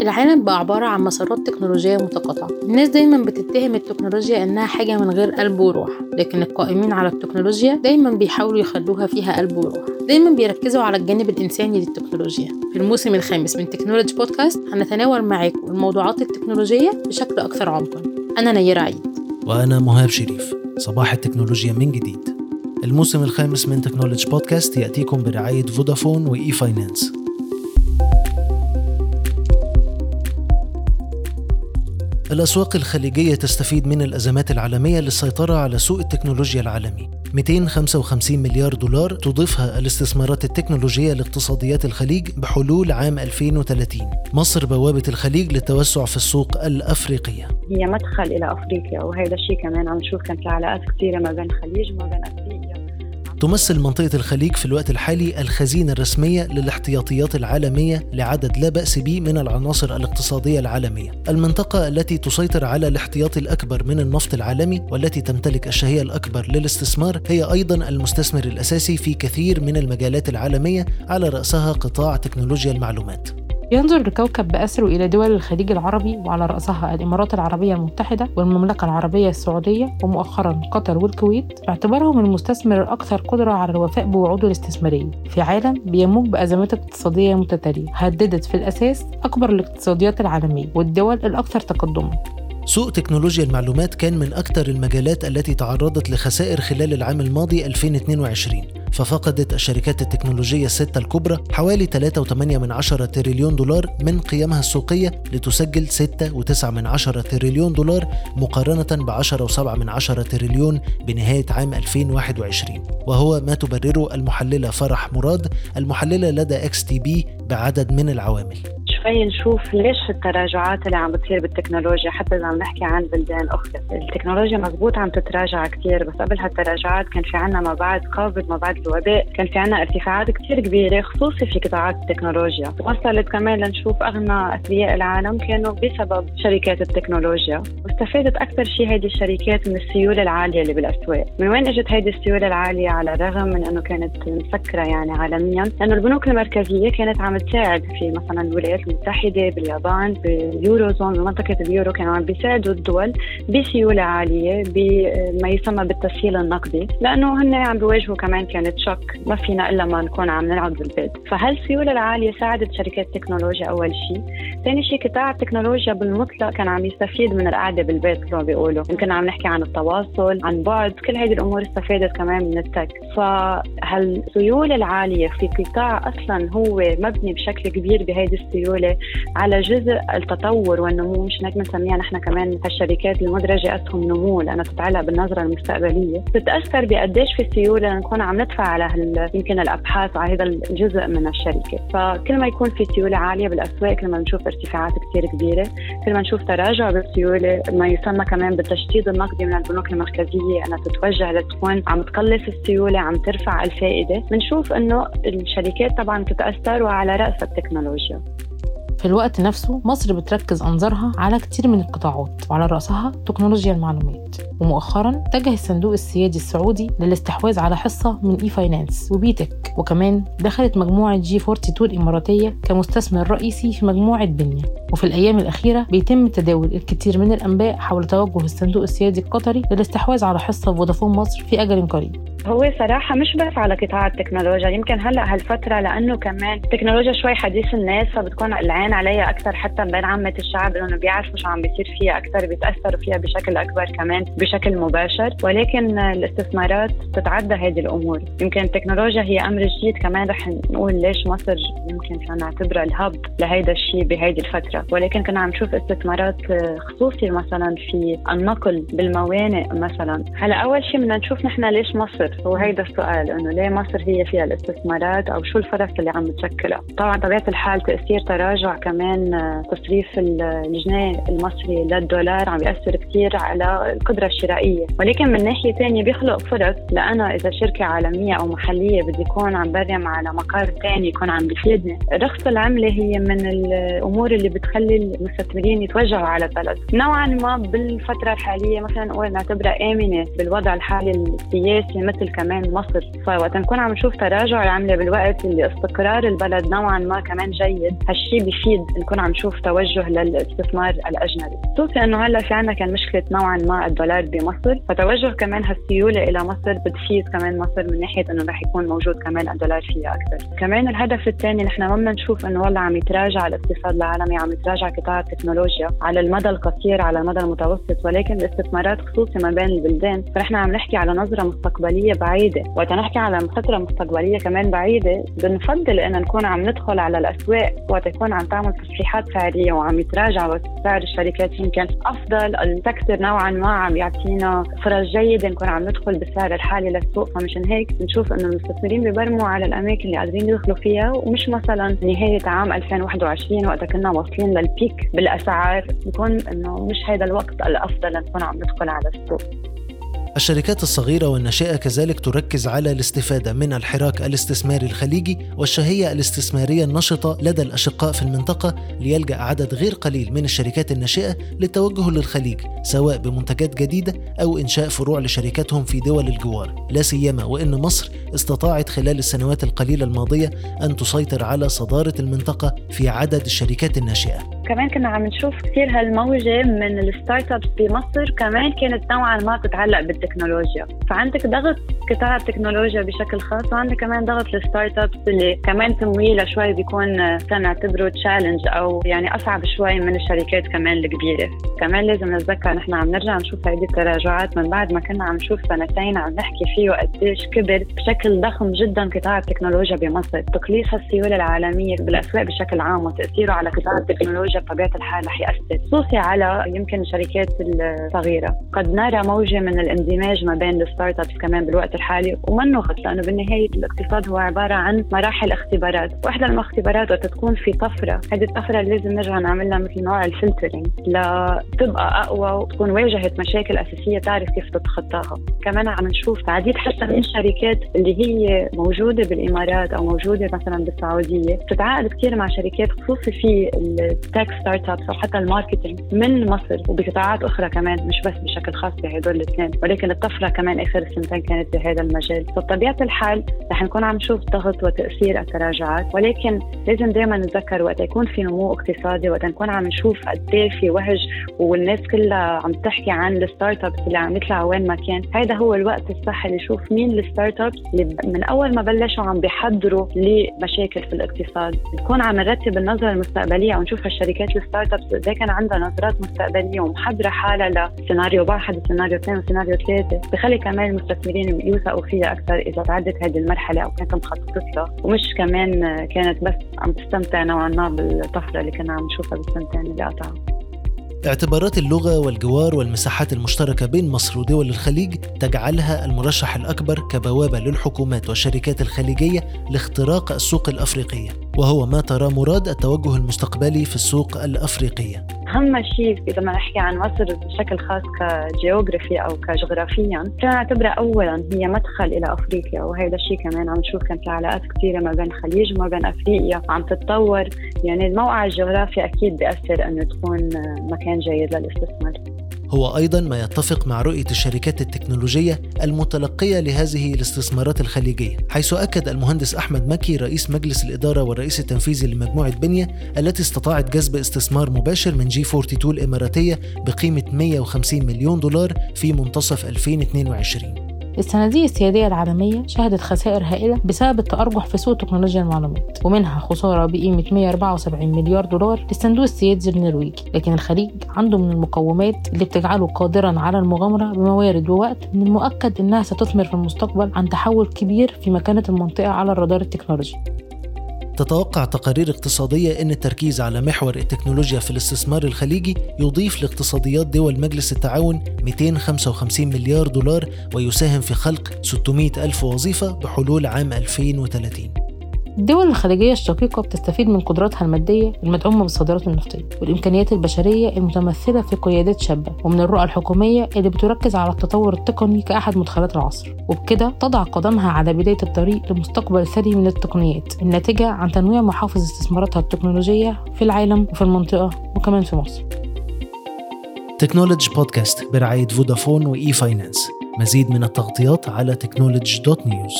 العالم بقى عبارة عن مسارات تكنولوجية متقاطعة. الناس دايما بتتهم التكنولوجيا إنها حاجة من غير قلب وروح لكن القائمين على التكنولوجيا دايما بيحاولوا يخلوها فيها قلب وروح. دايما بيركزوا على الجانب الإنساني للتكنولوجيا. في الموسم الخامس من technology podcast هنتناول معاكم الموضوعات التكنولوجية بشكل أكثر عمقا. أنا نيرة عيد. وأنا مهاب شريف. صباح التكنولوجيا من جديد. الموسم الخامس من technology podcast يأتيكم برعاية فودافون و e-finance الأسواق الخليجية تستفيد من الأزمات العالمية للسيطرة على سوق التكنولوجيا العالمي. 255 مليار دولار تضيفها الاستثمارات التكنولوجية لاقتصاديات الخليج بحلول عام 2030 مصر بوابة الخليج للتوسع في السوق الأفريقية. هي مدخل إلى أفريقيا وهذا الشيء كمان عم نشوف كان في علاقات كثيرة ما بين الخليج وما بين أفريقيا. تمثل منطقة الخليج في الوقت الحالي الخزينة الرسمية للاحتياطيات العالمية لعدد لا بأس به من العناصر الاقتصادية العالمية. المنطقة التي تسيطر على الاحتياطي الأكبر من النفط العالمي والتي تمتلك الشهية الأكبر للاستثمار هي أيضا المستثمر الأساسي في كثير من المجالات العالمية على رأسها قطاع تكنولوجيا المعلومات. ينظر الكوكب بأسره إلى دول الخليج العربي وعلى رأسها الإمارات العربية المتحدة والمملكة العربية السعودية ومؤخرا قطر والكويت. باعتبارهم المستثمر الأكثر قدرة على الوفاء بوعوده الاستثمارية. في عالم بيموج بأزمات اقتصادية متتالية هددت في الأساس أكبر الاقتصاديات العالمية والدول الأكثر تقدما. سوق تكنولوجيا المعلومات كان من أكثر المجالات التي تعرضت لخسائر خلال العام الماضي 2022 ففقدت الشركات التكنولوجية الستة الكبرى حوالي 3.8 تريليون دولار من قيمها السوقية لتسجل 6.9 تريليون دولار مقارنة ب 10.7 تريليون بنهاية عام 2021 وهو ما تبرره المحللة فرح مراد المحللة لدى XTB بعدد من العوامل. شوي نشوف ليش التراجعات اللي عم بتصير بالتكنولوجيا حتى إذا عم نحكي عن بلدان أخرى، التكنولوجيا مزبوط عم تتراجع كثير بس قبل هالتراجعات كان في عنا ما بعد كوفيد ما بعد الوباء، كان في عنا ارتفاعات كثير كبيرة خصوصي في قطاعات التكنولوجيا، وصلت كمان لنشوف أغنى أثرياء العالم كانوا بسبب شركات التكنولوجيا، واستفادت أكثر شيء هيدي الشركات من السيولة العالية اللي بالأسواق، من وين إجت هيدي السيولة العالية؟ على الرغم من إنه كانت مسكرة يعني عالميا، لأنه البنوك المركزية كانت عم تساعد في مثلا الولايات المتحدة باليابان باليورو زون بمنطقة اليورو عم بيساعدوا الدول بسيولة عالية بما يسمى بالتسهيل النقدي لأنه هن عم بيواجهوا كمان كانت شوك ما فينا إلا ما نكون عم نلعب بالبيت. فهالسيولة العالية ساعدت شركات التكنولوجيا أول شيء. ثاني شيء قطاع التكنولوجيا بالمطلق كان عم يستفيد من القعدة بالبيت مثل ما بيقولوا. يمكن عم نحكي عن التواصل عن بعد كل هذه الأمور استفادت كمان من التك. فهالسيولة العالية في قطاع أصلا هو مبني بشكل كبير بهيدي السيولة على جزء التطور والنمو. مش هيك بنسميها نحن كمان هالشركات المدرجه اسهم نمو لأنها تتعلق بالنظرة المستقبلية. بتتأثر بقديش في سيولة نكون عم ندفع على يمكن الأبحاث على هذا الجزء من الشركة. فكل ما يكون في سيولة عالية بالأسواق كل ما نشوف ارتفاعات كثير كبيرة كل ما نشوف تراجع بالسيولة ما يسمى كمان بالتشديد النقدي من البنوك المركزية إنها تتوجه لتكون عم تقلص السيولة عم ترفع الفائدة. بنشوف إنه الشركات طبعا تتاثر وعلى رأس التكنولوجيا. في الوقت نفسه مصر بتركز أنظارها على كتير من القطاعات وعلى رأسها تكنولوجيا المعلومات ومؤخرا اتجه الصندوق السيادي السعودي للاستحواذ على حصة من إي فاينانس وبيتك وكمان دخلت مجموعة جي 42 الإماراتية كمستثمر رئيسي في مجموعة بنية. وفي الأيام الأخيرة بيتم تداول الكثير من الأنباء حول توجه الصندوق السيادي القطري للاستحواذ على حصة فودافون مصر في أجل قريب. هو صراحة مش بس على قطاع التكنولوجيا. يمكن هلأ هالفترة لأنه كمان التكنولوجيا شوي حديث الناس فبتكون العين عليها أكثر. حتى بين عامة الشعب لأنه بيعرفوا شو عم بيصير فيها أكثر بيتأثروا فيها بشكل أكبر كمان بشكل مباشر. ولكن الاستثمارات تتعدى هذه الأمور. يمكن التكنولوجيا هي أمر جديد كمان. رح نقول ليش مصر يمكن فينا نعتبرها الهب لهيدا الشيء بهيدي الفترة. ولكن كنا عم نشوف استثمارات خصوصي مثلا في النقل بالموانئ مثلا. هلأ أول شيء بدنا نشوف نحن ليش مصر هو هيدا السؤال إنه ليه مصر هي فيها الاستثمارات أو شو الفرص اللي عم تشكلها طبعا طبيعة الحال تأثير تراجع كمان تصريف الجنيه المصري للدولار عم بياثر كثير على القدرة الشرائية. ولكن من ناحية ثانية بيخلق فرص لأنا إذا شركة عالمية أو محلية بدي يكون عم برم على مقر ثاني يكون عم بيفيدني رخص العملة هي من الأمور اللي بتخلي المستثمرين يتوجهوا على البلد. نوعا ما بالفترة الحالية مثلا نقول نعتبرها آمنة بالوضع الحالي السياسي مثل مثل كمان مصر. فوقت نكون عم نشوف تراجع العملة بالوقت اللي استقرار البلد نوعا ما كمان جيد هالشيء بيفيد نكون عم نشوف توجه للاستثمار الأجنبي. خصوصا إنه هلأ في عندنا كان مشكلة نوعا ما الدولار بمصر فتوجه كمان هالسيولة إلى مصر بتفيد كمان مصر من ناحية إنه رح يكون موجود كمان الدولار فيها أكثر. كمان الهدف الثاني نحن ما بدنا نشوف إنه والله عم يتراجع الاقتصاد العالمي عم يتراجع قطاع التكنولوجيا على المدى القصير على المدى المتوسط ولكن الاستثمارات خصوصي ما بين البلدان. فنحن عم نحكي على نظرة مستقبلية بعيدة وقت نحكي على فترة مستقبلية كمان بعيدة بنفضل ان نكون عم ندخل على الأسواق وقت يكون عم تعمل تصحيحات سعريه وعم يتراجع سعر الشركات يمكن أفضل السكتر نوعا ما عم يعطينا فرص جيدة نكون عم ندخل بالسعر الحالي للسوق. فمشان هيك بنشوف إنه المستثمرين ببرموا على الأماكن اللي قادرين يدخلوا فيها ومش مثلا نهاية عام 2021 وقتها كنا واصلين للبيك بالأسعار. بكون إنه مش هذا الوقت الأفضل لنكون عم ندخل على السوق. الشركات الصغيرة والناشئة كذلك تركز على الاستفادة من الحراك الاستثماري الخليجي والشهية الاستثمارية النشطة لدى الأشقاء في المنطقة ليلجأ عدد غير قليل من الشركات الناشئة للتوجه للخليج سواء بمنتجات جديدة أو إنشاء فروع لشركاتهم في دول الجوار. لا سيما وإن مصر استطاعت خلال السنوات القليلة الماضية أن تسيطر على صدارة المنطقة في عدد الشركات الناشئة. كمان كنا عم نشوف كثير هالموجة من ال startups بمصر كمان كانت نوعا ما تتعلق بالتكنولوجيا. فعندك ضغط قطاع التكنولوجيا بشكل خاص وعندك كمان ضغط ال startups اللي كمان تمويلها شوي بيكون نعتبره challenge أو يعني أصعب شوي من الشركات كمان الكبيرة. كمان لازم نتذكر نحن عم نرجع نشوف هذه التراجعات من بعد ما كنا عم نشوف سنتين عم نحكي فيه قديش كبر بشكل ضخم جدا قطاع التكنولوجيا بمصر. تقليص السيولة العالمية بالأسواق بشكل عام وتأثيره على قطاع التكنولوجيا التكنولوجيا بطبيعة الحال رح يأثر. خصوصي على يمكن الشركات الصغيرة. قد نرى موجة من الاندماج ما بين ال startups كمان بالوقت الحالي وما نغلط لأنه بالنهاية الاقتصاد هو عبارة عن مراحل اختبارات. وإحدى الاختبارات وقت تكون في طفرة هذه الطفرة لازم نرجع نعملها مثل نوع ال filtering لتبقى أقوى وتكون واجهت مشاكل أساسية تعرف كيف تتخطاها. كمان عم نشوف تحديدا حتى من الشركات اللي هي موجودة بالإمارات أو موجودة مثلا بالسعودية. بتتعاقد كثير مع شركات خصوصي في ال tech startups أو حتى ال marketing من مصر وبقطاعات أخرى كمان مش بس بشكل خاص بهدول الاثنين ولكن الطفرة كمان آخر السنتين كانت بهذا المجال. فبطبيعة الحال رح نكون عم نشوف ضغط وتأثير التراجعات ولكن لازم دائما نتذكر وقت يكون في نمو اقتصادي وقت نكون عم نشوف قد إيه في وهج والناس كلها عم تحكي عن ال startups اللي عم يطلعوا وين ما كان. هذا هو الوقت الصح اللي يشوف مين ال startups اللي من أول ما بلشوا عم بيحضروا لمشاكل في الاقتصاد. نكون عم نرتب النظرة المستقبلية ونشوف الشركات ال startups قد كان عندها نظرات مستقبلية ومحضره حالها لسيناريو واحد وسيناريو اثنين وسيناريو ثلاثة بخلي كمان المستثمرين يوثقوا فيها أكثر إذا تعدت هذه المرحلة أو كانت مخططت لها ومش كمان كانت بس عم تستمتع نوعا ما بالطفرة اللي كنا عم نشوفها بالسنتين اللي قطعوا. اعتبارات اللغة والجوار والمساحات المشتركة بين مصر ودول الخليج تجعلها المرشح الأكبر كبوابة للحكومات والشركات الخليجية لاختراق السوق الأفريقية وهو ما ترى مراد التوجه المستقبلي في السوق الأفريقية. أهم شيء إذا ما نحكي عن مصر بشكل خاص كجيوغرافي أو كجغرافيا فينا نعتبرها اولا هي مدخل إلى أفريقيا وهذا الشيء كمان عم نشوف كان في علاقات كثيره ما بين الخليج وما بين أفريقيا عم تتطور. يعني الموقع الجغرافي أكيد بيأثر إنه تكون مكان جيد للاستثمار. هو أيضا ما يتفق مع رؤية الشركات التكنولوجية المتلقية لهذه الاستثمارات الخليجية، حيث أكد المهندس أحمد مكي رئيس مجلس الإدارة والرئيس التنفيذي لمجموعة بنية التي استطاعت جذب استثمار مباشر من جي 42 الاماراتيه بقيمة 150 مليون دولار في منتصف 2022. الصناديق السيادية العالمية شهدت خسائر هائلة بسبب التأرجح في سوق تكنولوجيا المعلومات ومنها خسارة بقيمة 174 مليار دولار للصندوق السيادي النرويجي. لكن الخليج عنده من المقومات اللي بتجعله قادرا على المغامرة بموارد ووقت من المؤكد إنها ستثمر في المستقبل عن تحول كبير في مكانة المنطقة على الرادار التكنولوجي. تتوقع تقارير اقتصادية أن التركيز على محور التكنولوجيا في الاستثمار الخليجي يضيف لاقتصاديات دول مجلس التعاون 255 مليار دولار ويساهم في خلق 600 ألف وظيفة بحلول عام 2030 الدول الخليجية الشقيقة بتستفيد من قدراتها المادية المدعومة بالصادرات النفطية والإمكانيات البشرية المتمثلة في قيادات شابة ومن الرؤى الحكومية اللي بتركز على التطور التقني كأحد مدخلات العصر. وبكده تضع قدمها على بداية الطريق لمستقبل ثري من التقنيات الناتجة عن تنويع محافظ استثماراتها التكنولوجية في العالم وفي المنطقة وكمان في مصر. تكنولوجي بودكاست برعاية فودافون وإي فاينانس مزيد من التغطيات على تكنولوجي دوت نيوز